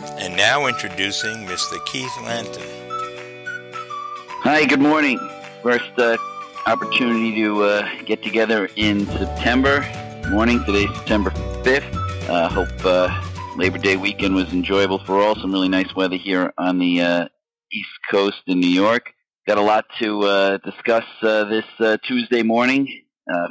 And now introducing Mr. Keith Lanton. Hi, good morning. First uh, opportunity to uh, get together in September morning. Today's September 5th. Uh, hope uh, Labor Day weekend was enjoyable for all. Some really nice weather here on the uh, East Coast in New York. Got a lot to uh, discuss this Tuesday morning.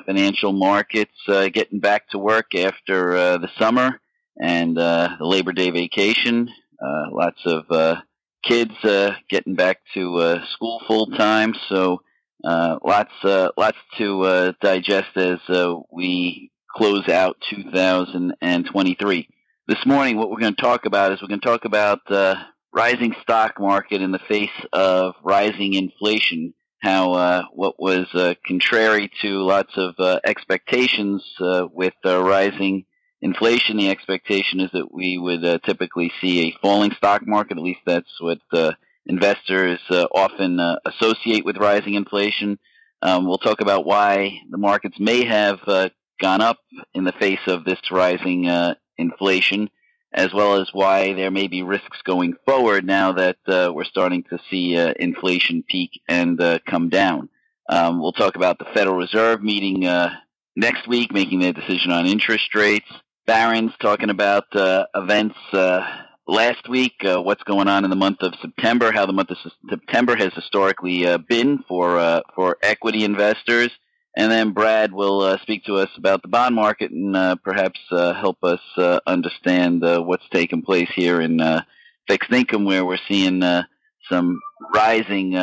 Financial markets getting back to work after the summer and uh, the Labor Day vacation. Uh, lots of uh, kids uh, getting back to uh, school full time. So uh, lots uh, lots to uh, digest as uh, we close out 2023. This morning, what we're going to talk about is we're going to talk about uh, rising stock market in the face of rising inflation. How uh, what was uh, contrary to lots of uh, expectations uh, with rising inflation, the expectation is that we would uh, typically see a falling stock market. At least that's what uh, investors uh, often uh, associate with rising inflation. Um, we'll talk about why the markets may have uh, gone up in the face of this rising uh, inflation, as well as why there may be risks going forward now that we're starting to see inflation peak and come down. Um, we'll talk about the Federal Reserve meeting next week, making their decision on interest rates. Barron's talking about uh, events uh, last week, uh, what's going on in the month of September, how the month of September has historically uh, been for uh, for equity investors, and then Brad will uh, speak to us about the bond market and perhaps help us understand what's taking place here in fixed income, where we're seeing some rising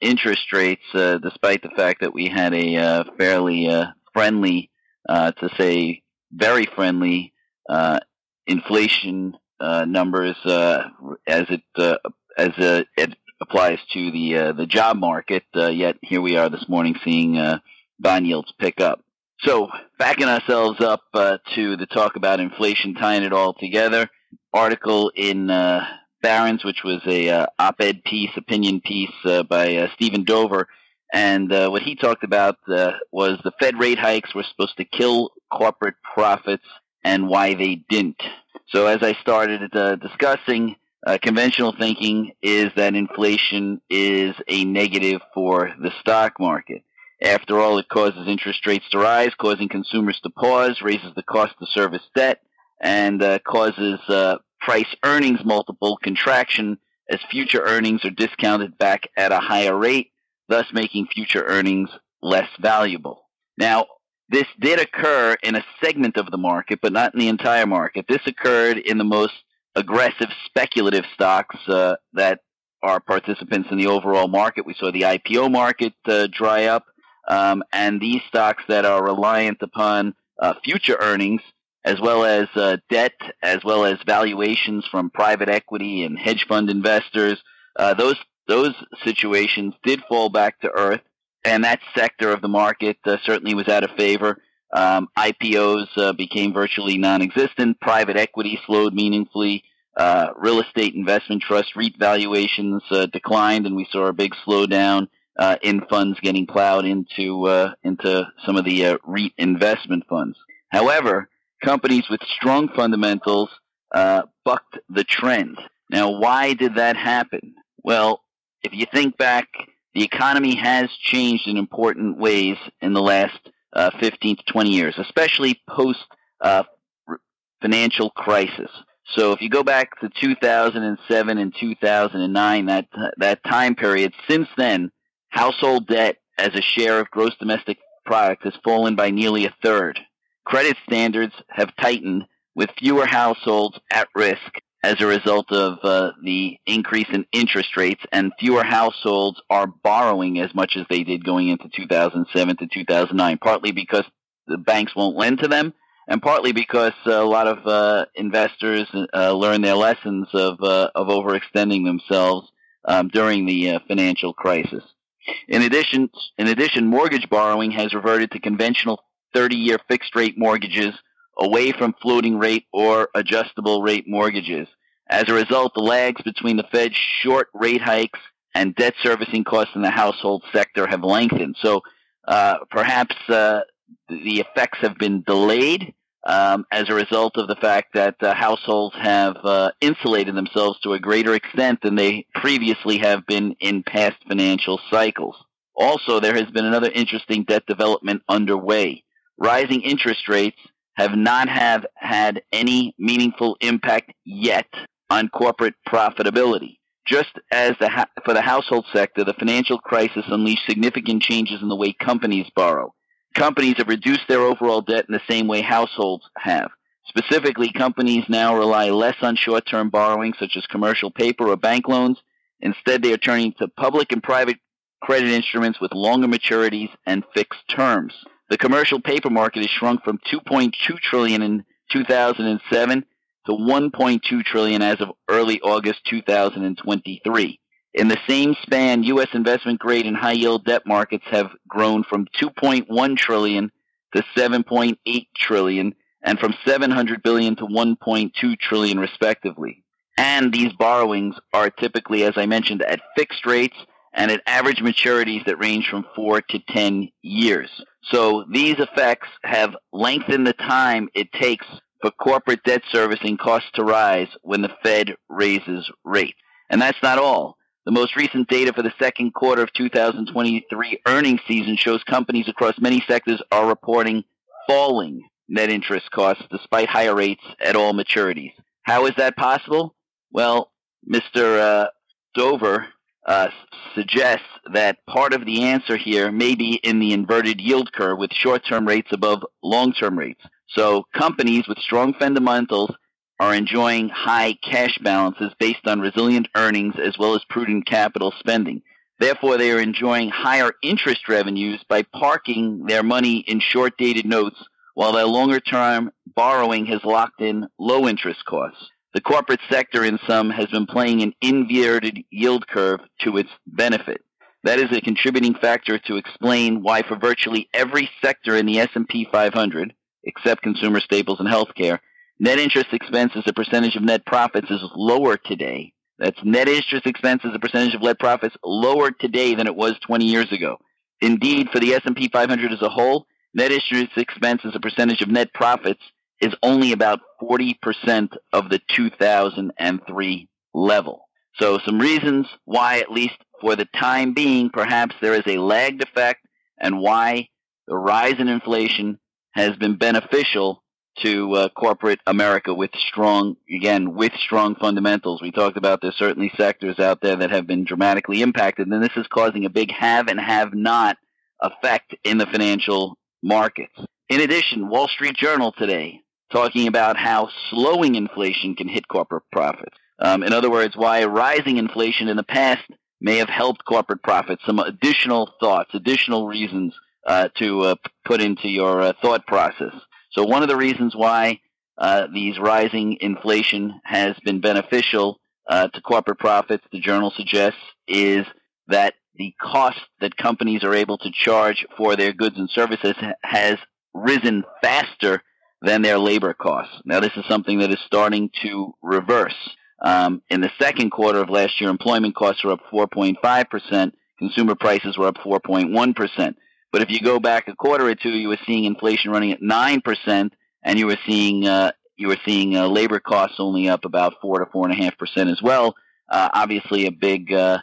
interest rates, despite the fact that we had a fairly friendly, to say very friendly, uh, inflation uh, numbers uh, as it uh, as uh, it applies to the uh, the job market. Uh, yet here we are this morning seeing uh, bond yields pick up. So backing ourselves up to the talk about inflation, tying it all together. Article in uh, Barron's, which was a op-ed piece, opinion piece by Stephen Dover, and what he talked about was the Fed rate hikes were supposed to kill corporate profits and why they didn't. So as I started uh, discussing, uh, conventional thinking is that inflation is a negative for the stock market. After all, it causes interest rates to rise, causing consumers to pause, raises the cost to service debt, and uh, causes uh, price earnings multiple contraction as future earnings are discounted back at a higher rate, thus making future earnings less valuable. Now, this did occur in a segment of the market, but not in the entire market. This occurred in the most aggressive speculative stocks uh, that are participants in the overall market. We saw the IPO market uh, dry up, um, and these stocks that are reliant upon uh, future earnings, as well as uh, debt, as well as valuations from private equity and hedge fund investors, uh, those those situations did fall back to earth and that sector of the market uh, certainly was out of favor. Um, IPOs uh, became virtually non-existent. Private equity slowed meaningfully. Uh, real estate investment trust REIT valuations uh, declined, and we saw a big slowdown uh, in funds getting plowed into uh, into some of the REIT investment funds. However, companies with strong fundamentals bucked the trend. Now, why did that happen? Well, if you think back the economy has changed in important ways in the last uh, 15 to 20 years, especially post uh, financial crisis. So if you go back to 2007 and 2009, that that time period, since then, household debt as a share of gross domestic product has fallen by nearly a third. Credit standards have tightened with fewer households at risk as a result of uh, the increase in interest rates, and fewer households are borrowing as much as they did going into 2007 to 2009, partly because the banks won't lend to them, and partly because a lot of uh, investors uh, learn their lessons of, uh, of overextending themselves um, during the uh, financial crisis. In addition, in addition, mortgage borrowing has reverted to conventional 30-year fixed-rate mortgages – away from floating rate or adjustable rate mortgages. As a result, the lags between the Fed's short rate hikes and debt servicing costs in the household sector have lengthened. So uh, perhaps uh, the effects have been delayed, um, as a result of the fact that uh, households have uh, insulated themselves to a greater extent than they previously have been in past financial cycles. Also, there has been another interesting debt development underway. Rising interest rates have not have had any meaningful impact yet on corporate profitability. Just as the for the household sector, the financial crisis unleashed significant changes in the way companies borrow. Companies have reduced their overall debt in the same way households have. Specifically, companies now rely less on short-term borrowing, such as commercial paper or bank loans. Instead, they are turning to public and private credit instruments with longer maturities and fixed terms. The commercial paper market has shrunk from 2.2 trillion in 2007 to 1.2 trillion as of early August 2023. In the same span, U.S. investment grade and high yield debt markets have grown from 2.1 trillion to 7.8 trillion and from 700 billion to 1.2 trillion respectively. And these borrowings are typically, as I mentioned, at fixed rates and at average maturities that range from 4 to 10 years. So these effects have lengthened the time it takes for corporate debt servicing costs to rise when the Fed raises rates. And that's not all. The most recent data for the second quarter of 2023 earnings season shows companies across many sectors are reporting falling net interest costs despite higher rates at all maturities. How is that possible? Well, Mr. Uh, Dover uh, suggests that part of the answer here may be in the inverted yield curve with short-term rates above long-term rates. So companies with strong fundamentals are enjoying high cash balances based on resilient earnings as well as prudent capital spending. Therefore, they are enjoying higher interest revenues by parking their money in short dated notes while their longer term borrowing has locked in low interest costs. The corporate sector in sum has been playing an inverted yield curve to its benefit. That is a contributing factor to explain why for virtually every sector in the S&P 500, except consumer staples and healthcare, net interest expense as a percentage of net profits is lower today. That's net interest expense as a percentage of net profits lower today than it was 20 years ago. Indeed, for the S&P 500 as a whole, net interest expense as a percentage of net profits is only about 40% of the 2003 level. So some reasons why, at least for the time being, perhaps there is a lagged effect and why the rise in inflation has been beneficial to uh, corporate America with strong, again, with strong fundamentals. We talked about there's certainly sectors out there that have been dramatically impacted, and this is causing a big have and have not effect in the financial markets. In addition, Wall Street Journal today talking about how slowing inflation can hit corporate profits. Um, in other words, why rising inflation in the past may have helped corporate profits. Some additional thoughts, additional reasons uh, to uh, put into your uh, thought process. So one of the reasons why uh, these rising inflation has been beneficial uh, to corporate profits, the journal suggests, is that the cost that companies are able to charge for their goods and services has risen faster than their labor costs. Now, this is something that is starting to reverse. Um, in the second quarter of last year, employment costs were up 4.5%, consumer prices were up 4.1%. But if you go back a quarter or two, you were seeing inflation running at nine percent, and you were seeing uh, you were seeing uh, labor costs only up about four to four and a half percent as well. Uh, obviously, a big uh,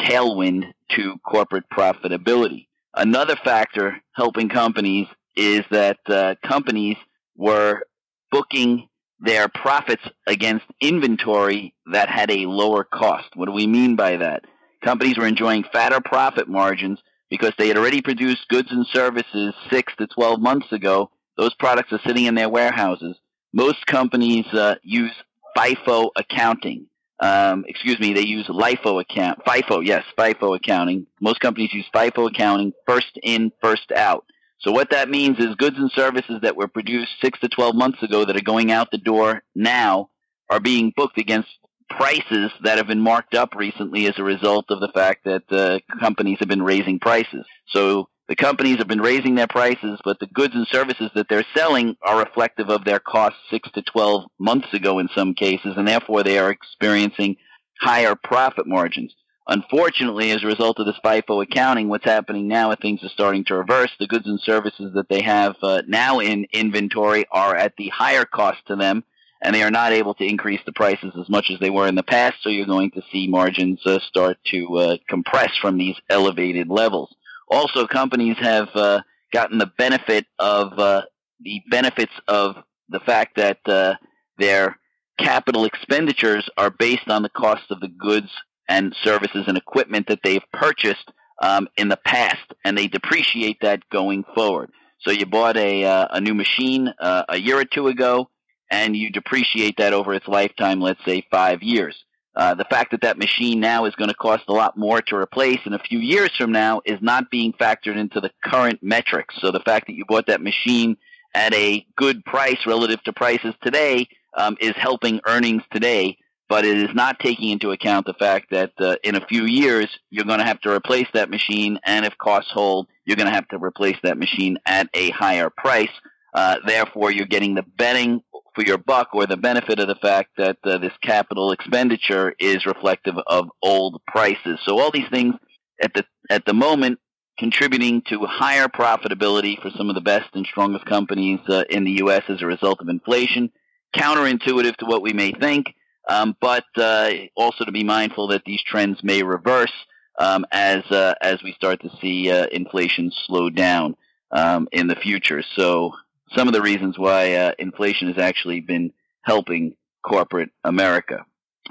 tailwind to corporate profitability. Another factor helping companies is that uh, companies were booking their profits against inventory that had a lower cost. What do we mean by that? Companies were enjoying fatter profit margins because they had already produced goods and services six to 12 months ago. Those products are sitting in their warehouses. Most companies uh, use FIFO accounting. Um, excuse me, they use LIFO account. FIFO, yes, FIFO accounting. Most companies use FIFO accounting, first in, first out. So what that means is goods and services that were produced six to 12 months ago that are going out the door now are being booked against prices that have been marked up recently as a result of the fact that uh, companies have been raising prices. So the companies have been raising their prices, but the goods and services that they're selling are reflective of their costs six to 12 months ago in some cases, and therefore they are experiencing higher profit margins. Unfortunately, as a result of this FIFO accounting, what's happening now is things are starting to reverse. The goods and services that they have uh, now in inventory are at the higher cost to them, and they are not able to increase the prices as much as they were in the past. So you're going to see margins uh, start to uh, compress from these elevated levels. Also, companies have uh, gotten the benefit of uh, the benefits of the fact that uh, their capital expenditures are based on the cost of the goods and services and equipment that they've purchased um, in the past, and they depreciate that going forward. So you bought a uh, a new machine uh, a year or two ago, and you depreciate that over its lifetime, let's say five years. Uh, the fact that that machine now is going to cost a lot more to replace in a few years from now is not being factored into the current metrics. So the fact that you bought that machine at a good price relative to prices today um, is helping earnings today, but it is not taking into account the fact that uh, in a few years you're going to have to replace that machine, and if costs hold, you're going to have to replace that machine at a higher price. Uh, therefore, you're getting the betting for your buck or the benefit of the fact that uh, this capital expenditure is reflective of old prices. So all these things at the at the moment contributing to higher profitability for some of the best and strongest companies uh, in the U.S. as a result of inflation. Counterintuitive to what we may think, um, but uh, also to be mindful that these trends may reverse um, as uh, as we start to see uh, inflation slow down um, in the future. So some of the reasons why uh, inflation has actually been helping corporate America.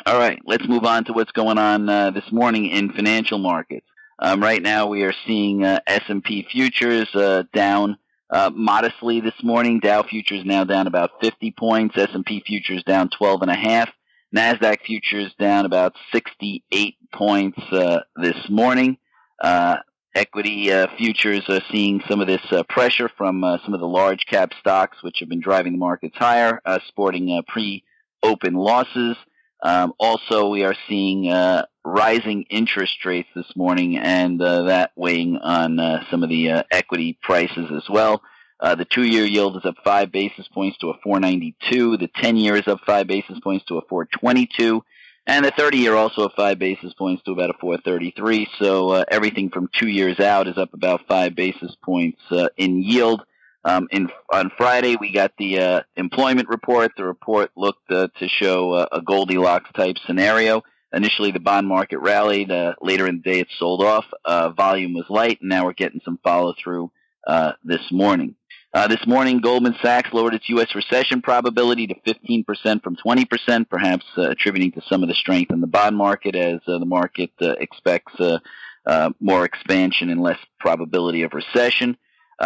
All right, let's move on to what's going on uh, this morning in financial markets. Um, right now, we are seeing uh, S&P futures down uh, modestly this morning. Dow futures now down about 50 points. S&P futures down 12 and a half. Nasdaq futures down about 68 points uh, this morning. Uh, equity uh, futures are seeing some of this uh, pressure from uh, some of the large cap stocks, which have been driving the markets higher, uh, sporting pre-open losses. Um, also, we are seeing uh, rising interest rates this morning, and that weighing on some of the equity prices as well. The two-year yield is up five basis points to a 492. The 10-year is up five basis points to a 422 and the 30 year also up five basis points to about a 433. So uh, everything from two years out is up about five basis points uh, in yield. Um, in, on Friday, we got the uh, employment report. The report looked uh, to show a Goldilocks type scenario. Initially, the bond market rallied. Uh, later in the day, it sold off. Uh, volume was light, and now we're getting some follow through this morning. Uh, this morning, Goldman Sachs lowered its U.S. recession probability to 15% from 20%, perhaps uh, attributing to some of the strength in the bond market as uh, the market uh, expects uh, uh, more expansion and less probability of recession.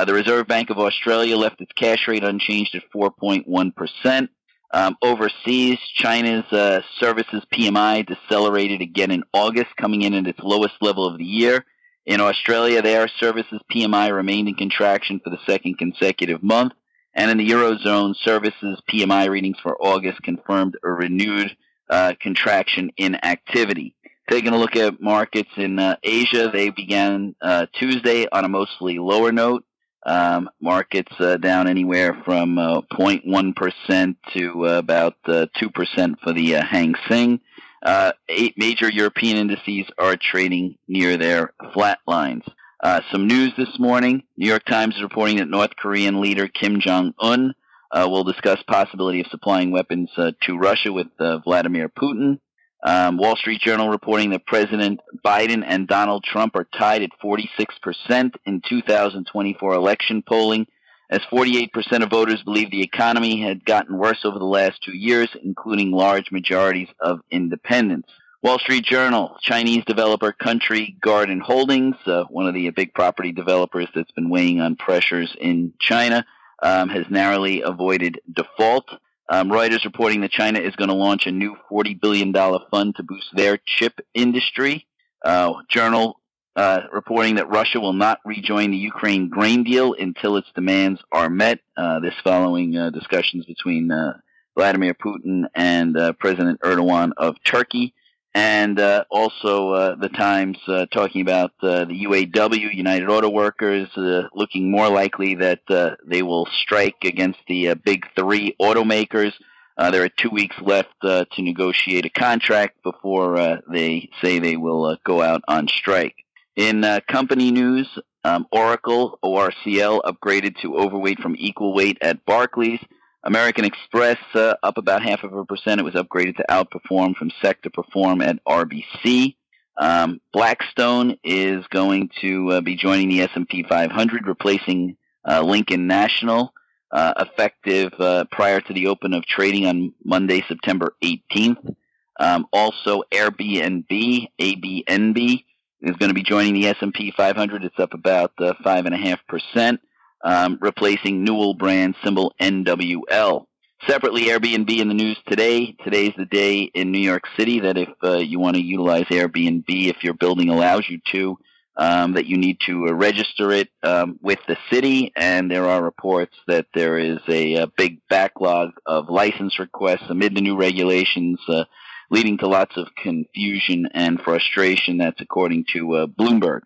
the Reserve Bank of Australia left its cash rate unchanged at 4.1%. Um, overseas, China's services PMI decelerated again in August, coming in at its lowest level of the year. In Australia, their services PMI remained in contraction for the second consecutive month. And in the Eurozone, services PMI readings for August confirmed a renewed uh, contraction in activity. Taking a look at markets in uh, Asia, they began uh, Tuesday on a mostly lower note. Um, markets uh, down anywhere from 0.1% uh, to uh, about 2% for the Hang Seng. Uh, eight major European indices are trading near their flat lines. Uh, some news this morning. New York Times is reporting that North Korean leader Kim Jong Un uh, will discuss possibility of supplying weapons uh, to Russia with uh, Vladimir Putin. Um, Wall Street Journal reporting that President Biden and Donald Trump are tied at 46% in 2024 election polling as 48% of voters believe the economy had gotten worse over the last two years, including large majorities of independents. Wall Street Journal, Chinese developer Country Garden Holdings, uh, one of the big property developers that's been weighing on pressures in China, um, has narrowly avoided default. Um, Reuters reporting that China is going to launch a new $40 billion fund to boost their chip industry. Uh, Journal uh, reporting that Russia will not rejoin the Ukraine grain deal until its demands are met. Uh, this following uh, discussions between uh, Vladimir Putin and uh, President Erdogan of Turkey. And also the Times talking about the UAW, United Auto Workers, looking more likely that they will strike against the big three automakers Uh, there are two weeks left uh, to negotiate a contract before uh, they say they will go out on strike. In uh, company news, um, Oracle ORCL upgraded to overweight from equal weight at Barclays. American Express uh, up about half of a percent. It was upgraded to outperform from sector perform at RBC. Um, Blackstone is going to be joining the S&P 500, replacing Lincoln National uh, effective uh, prior to the open of trading on Monday, September 18th. Um, also, Airbnb, ABNB, is going to be joining the S&P 500. It's up about uh, five and a half percent, um, replacing Newell brand symbol NWL. Separately, Airbnb in the news today. Today's the day in New York City that if uh, you want to utilize Airbnb, if your building allows you to, um, that you need to uh, register it um, with the city, and there are reports that there is a, a, big backlog of license requests amid the new regulations, uh, leading to lots of confusion and frustration. That's according to uh, Bloomberg.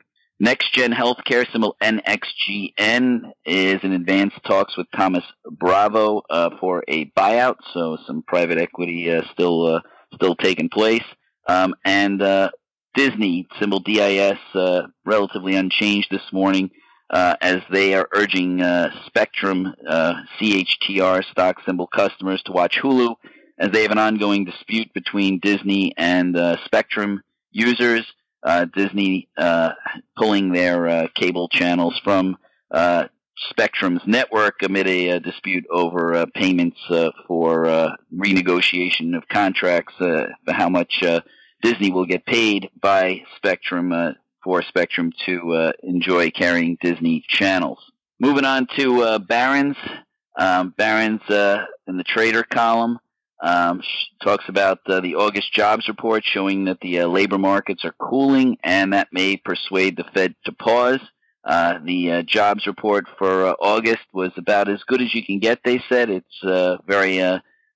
Gen Healthcare, symbol NXGN, is in advanced talks with Thoma Bravo uh, for a buyout. So some private equity uh, still uh, still taking place. Um, and Disney, symbol DIS, uh, relatively unchanged this morning, uh, as they are urging uh, Spectrum uh, CHTR stock symbol customers to watch Hulu, as they have an ongoing dispute between Disney and uh, Spectrum users. Uh, Disney pulling their cable channels from Spectrum's network amid a, a dispute over payments for renegotiation of contracts how much Disney will get paid by Spectrum uh, for Spectrum to uh, enjoy carrying Disney channels. Moving on to uh, Barron's. Um, Barron's uh, in the trader column um, talks about uh, the August jobs report showing that the uh, labor markets are cooling and that may persuade the Fed to pause. the jobs report for August was about as good as you can get, they said. It's very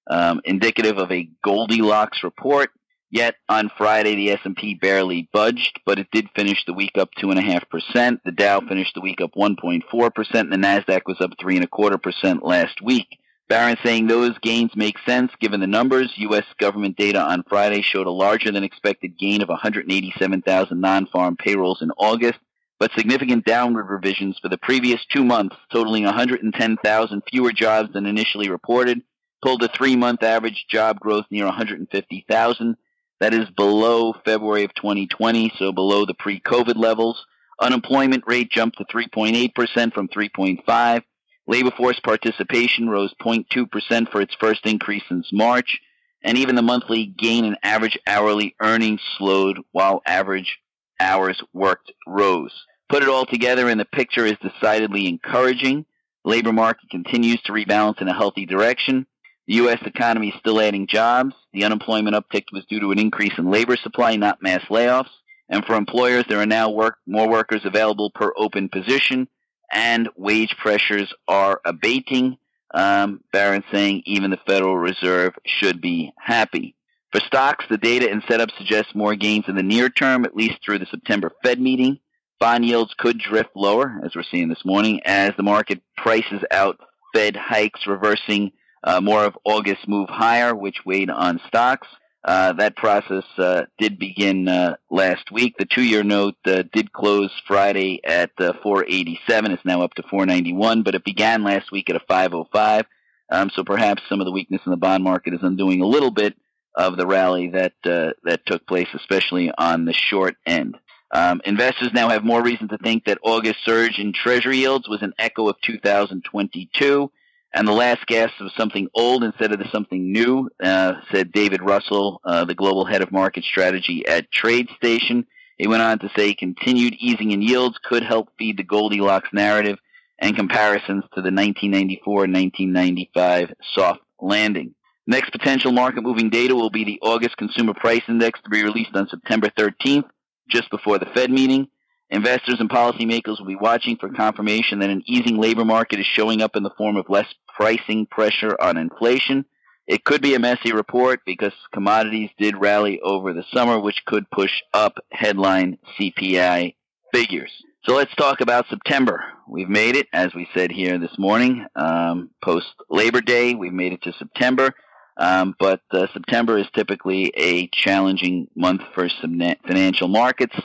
um, indicative of a Goldilocks report. Yet on Friday, the S&P barely budged, but it did finish the week up two and a half percent. The Dow finished the week up 1.4 percent, and the Nasdaq was up three and a quarter percent last week. Barron saying those gains make sense given the numbers. U.S. government data on Friday showed a larger than expected gain of 187,000 non-farm payrolls in August, but significant downward revisions for the previous two months, totaling 110,000 fewer jobs than initially reported, pulled the three-month average job growth near 150,000 that is below February of 2020, so below the pre-COVID levels. Unemployment rate jumped to 3.8% from 3.5. Labor force participation rose 0.2% for its first increase since March, and even the monthly gain in average hourly earnings slowed while average hours worked rose. Put it all together and the picture is decidedly encouraging. Labor market continues to rebalance in a healthy direction. The U.S. economy is still adding jobs. The unemployment uptick was due to an increase in labor supply, not mass layoffs. And for employers, there are now work, more workers available per open position, and wage pressures are abating. Um, Barron saying even the Federal Reserve should be happy. For stocks, the data and setup suggests more gains in the near term, at least through the September Fed meeting. Bond yields could drift lower, as we're seeing this morning, as the market prices out Fed hikes, reversing uh, more of August move higher, which weighed on stocks. Uh, that process uh, did begin uh, last week. The two-year note uh, did close Friday at uh, 487. It's now up to 491, but it began last week at a 505. Um, so perhaps some of the weakness in the bond market is undoing a little bit of the rally that uh that took place, especially on the short end. Um, investors now have more reason to think that August surge in Treasury yields was an echo of 2022 and the last gasp of something old instead of something new, uh, said David Russell, uh, the global head of market strategy at TradeStation. He went on to say continued easing in yields could help feed the Goldilocks narrative and comparisons to the 1994-1995 soft landing. Next potential market moving data will be the August Consumer Price Index to be released on September 13th, just before the Fed meeting. Investors and policymakers will be watching for confirmation that an easing labor market is showing up in the form of less pricing pressure on inflation. It could be a messy report because commodities did rally over the summer, which could push up headline CPI figures. So let's talk about September. We've made it, as we said here this morning, um, post Labor Day. We've made it to September. Um, but uh, September is typically a challenging month for some financial markets.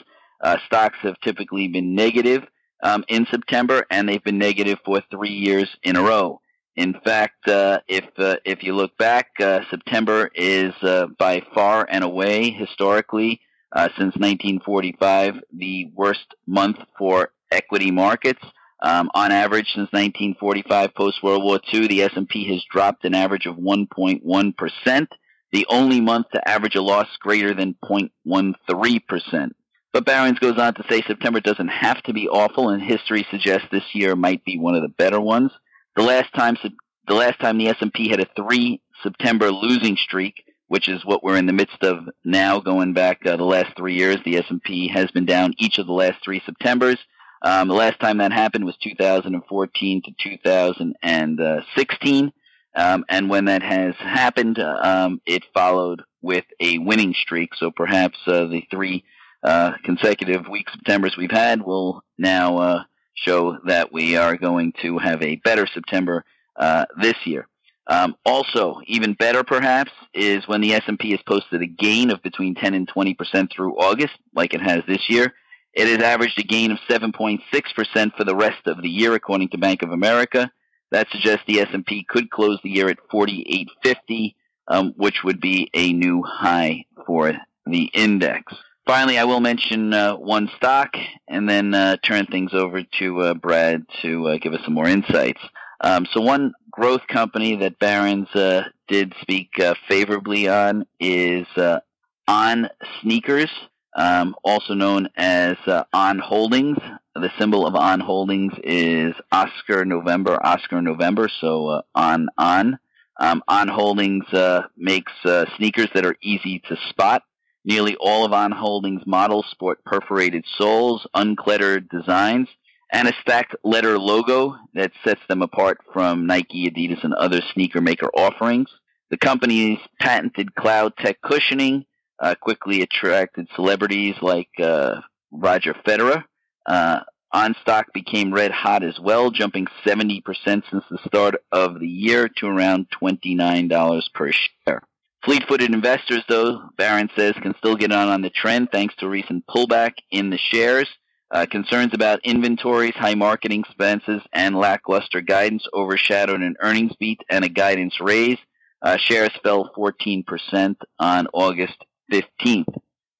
Uh, stocks have typically been negative um, in September, and they've been negative for three years in a row. In fact, uh, if uh, if you look back, uh, September is uh, by far and away historically uh, since 1945 the worst month for equity markets. Um, on average, since 1945, post World War II, the S&P has dropped an average of 1.1 percent. The only month to average a loss greater than 0.13 percent. But Barron's goes on to say September doesn't have to be awful, and history suggests this year might be one of the better ones. The last time the last time the S&P had a three September losing streak, which is what we're in the midst of now, going back uh, the last three years, the S&P has been down each of the last three Septembers. Um, the last time that happened was 2014 to 2016. Um, and when that has happened, um, it followed with a winning streak. So perhaps uh, the three uh, consecutive week Septembers we've had will now uh, show that we are going to have a better September uh, this year. Um, also, even better perhaps is when the S&P has posted a gain of between 10 and 20 percent through August, like it has this year. It has averaged a gain of 7.6 percent for the rest of the year, according to Bank of America. That suggests the S&P could close the year at 4850, um, which would be a new high for the index. Finally, I will mention uh, one stock and then uh, turn things over to uh, Brad to uh, give us some more insights. Um, so, one growth company that Barron's uh, did speak uh, favorably on is On Sneakers, um, also known as On Holdings. The symbol of On Holdings is Oscar November, Oscar November, so On On. Um, on Holdings makes sneakers that are easy to spot. Nearly all of On Holdings models sport perforated soles, uncluttered designs, and a stacked letter logo that sets them apart from Nike, Adidas, and other sneaker maker offerings. The company's patented cloud tech cushioning uh, quickly attracted celebrities like uh, Roger Federer. Uh, on stock became red hot as well, jumping 70% since the start of the year to around $29 per share. Fleet-footed investors, though, Barron says, can still get on on the trend thanks to recent pullback in the shares. Uh, concerns about inventories, high marketing expenses, and lackluster guidance overshadowed an earnings beat and a guidance raise. Uh, shares fell 14% on August 15th.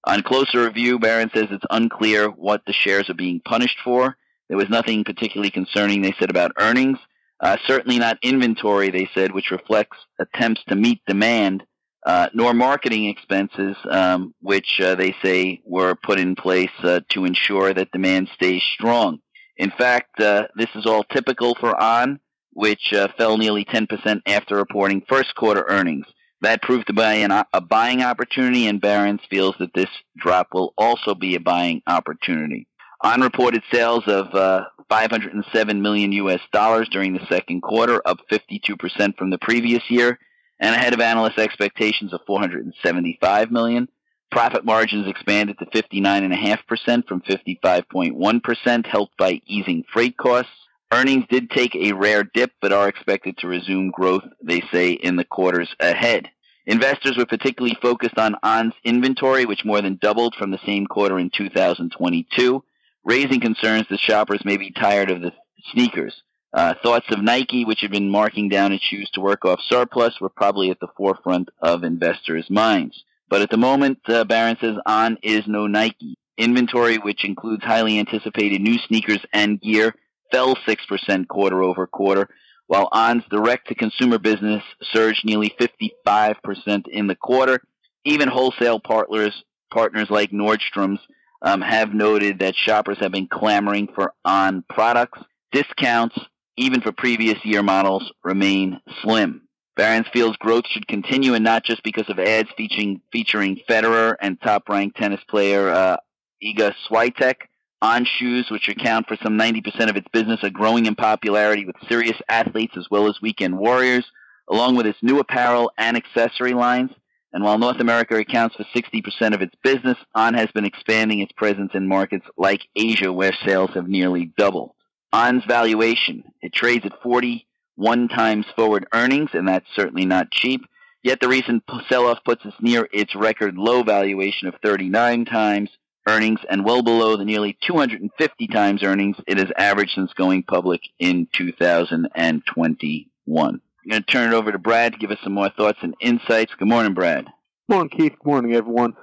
On closer review, Barron says it's unclear what the shares are being punished for. There was nothing particularly concerning, they said, about earnings. Uh, certainly not inventory, they said, which reflects attempts to meet demand uh, nor marketing expenses, um, which uh, they say were put in place uh, to ensure that demand stays strong. In fact, uh, this is all typical for On, which uh, fell nearly 10% after reporting first quarter earnings. That proved to be an, a buying opportunity, and Barron's feels that this drop will also be a buying opportunity. On reported sales of uh, 507 million U.S. dollars during the second quarter, up 52% from the previous year and ahead of analyst expectations of 475 million. Profit margins expanded to 59.5% from 55.1%, helped by easing freight costs. Earnings did take a rare dip, but are expected to resume growth, they say, in the quarters ahead. Investors were particularly focused on ON's inventory, which more than doubled from the same quarter in 2022, raising concerns that shoppers may be tired of the sneakers. Uh, thoughts of Nike, which had been marking down its shoes to work off surplus, were probably at the forefront of investors' minds. But at the moment, uh, Barron says on is no Nike. Inventory, which includes highly anticipated new sneakers and gear, fell 6% quarter over quarter, while ON's direct-to-consumer business surged nearly 55% in the quarter. Even wholesale partners, partners like Nordstrom's um, have noted that shoppers have been clamoring for ON products. Discounts even for previous year models, remain slim. Barron's feels growth should continue, and not just because of ads featuring featuring Federer and top-ranked tennis player uh, Iga Swiatek. On shoes, which account for some 90% of its business, are growing in popularity with serious athletes as well as weekend warriors, along with its new apparel and accessory lines. And while North America accounts for 60% of its business, On has been expanding its presence in markets like Asia, where sales have nearly doubled. ON's valuation, it trades at 41 times forward earnings, and that's certainly not cheap. Yet the recent sell-off puts us near its record low valuation of 39 times earnings and well below the nearly 250 times earnings it has averaged since going public in 2021. I'm going to turn it over to Brad to give us some more thoughts and insights. Good morning, Brad. Good morning, Keith. Good morning, everyone.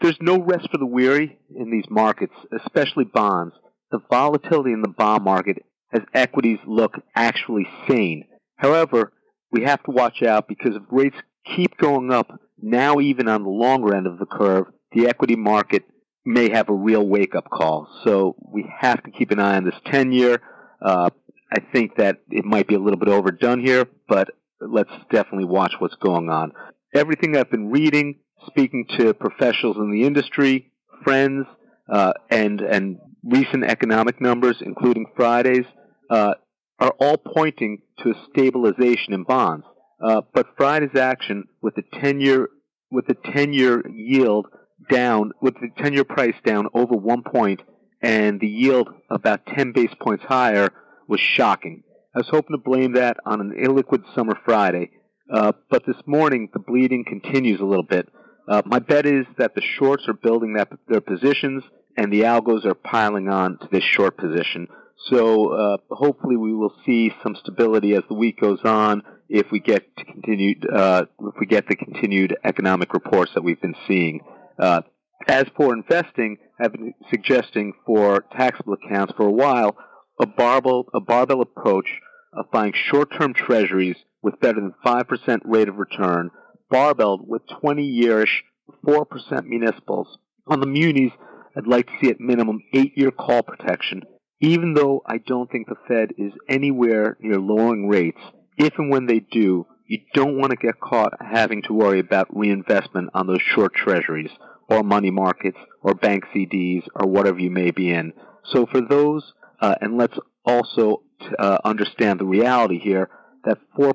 There's no rest for the weary in these markets, especially bonds. The volatility in the bond market as equities look actually sane. However, we have to watch out because if rates keep going up, now even on the longer end of the curve, the equity market may have a real wake up call. So we have to keep an eye on this 10 year. Uh, I think that it might be a little bit overdone here, but let's definitely watch what's going on. Everything I've been reading, speaking to professionals in the industry, friends, uh, and and recent economic numbers, including Friday's, uh, are all pointing to a stabilization in bonds. Uh, but Friday's action with the 10-year with the 10-year yield down, with the 10-year price down over one point, and the yield about 10 base points higher, was shocking. I was hoping to blame that on an illiquid summer Friday, uh, but this morning the bleeding continues a little bit. Uh, my bet is that the shorts are building that, their positions, and the algos are piling on to this short position. So uh, hopefully we will see some stability as the week goes on if we get continued uh, if we get the continued economic reports that we've been seeing. Uh, as for investing, I've been suggesting for taxable accounts for a while a barbell a barbell approach of buying short-term treasuries with better than five percent rate of return, barbelled with 20-yearish four percent municipals. On the munis, I'd like to see at minimum eight-year call protection even though I don't think the Fed is anywhere near lowering rates, if and when they do, you don't want to get caught having to worry about reinvestment on those short treasuries or money markets or bank CDs or whatever you may be in. So for those, uh, and let's also uh, understand the reality here that 4%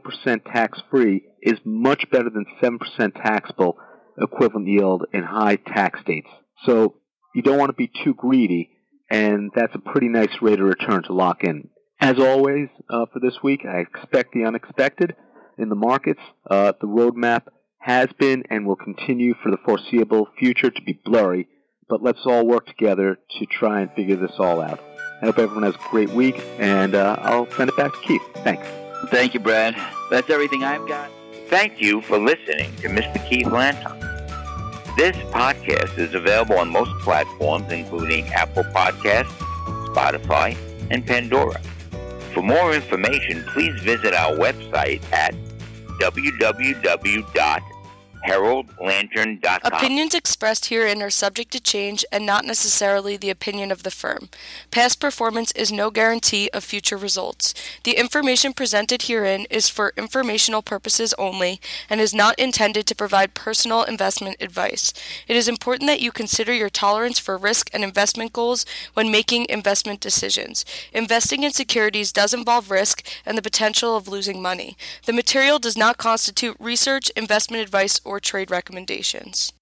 tax free is much better than 7% taxable equivalent yield in high tax states. So you don't want to be too greedy and that's a pretty nice rate of return to lock in. As always, uh, for this week, I expect the unexpected in the markets. Uh, the roadmap has been and will continue for the foreseeable future to be blurry, but let's all work together to try and figure this all out. I hope everyone has a great week, and uh, I'll send it back to Keith. Thanks. Thank you, Brad. That's everything I've got. Thank you for listening to Mr. Keith Lanton. This podcast is available on most platforms, including Apple Podcasts, Spotify, and Pandora. For more information, please visit our website at www heroldlantern.com. Opinions expressed herein are subject to change and not necessarily the opinion of the firm. Past performance is no guarantee of future results. The information presented herein is for informational purposes only and is not intended to provide personal investment advice. It is important that you consider your tolerance for risk and investment goals when making investment decisions. Investing in securities does involve risk and the potential of losing money. The material does not constitute research, investment advice, or trade recommendations.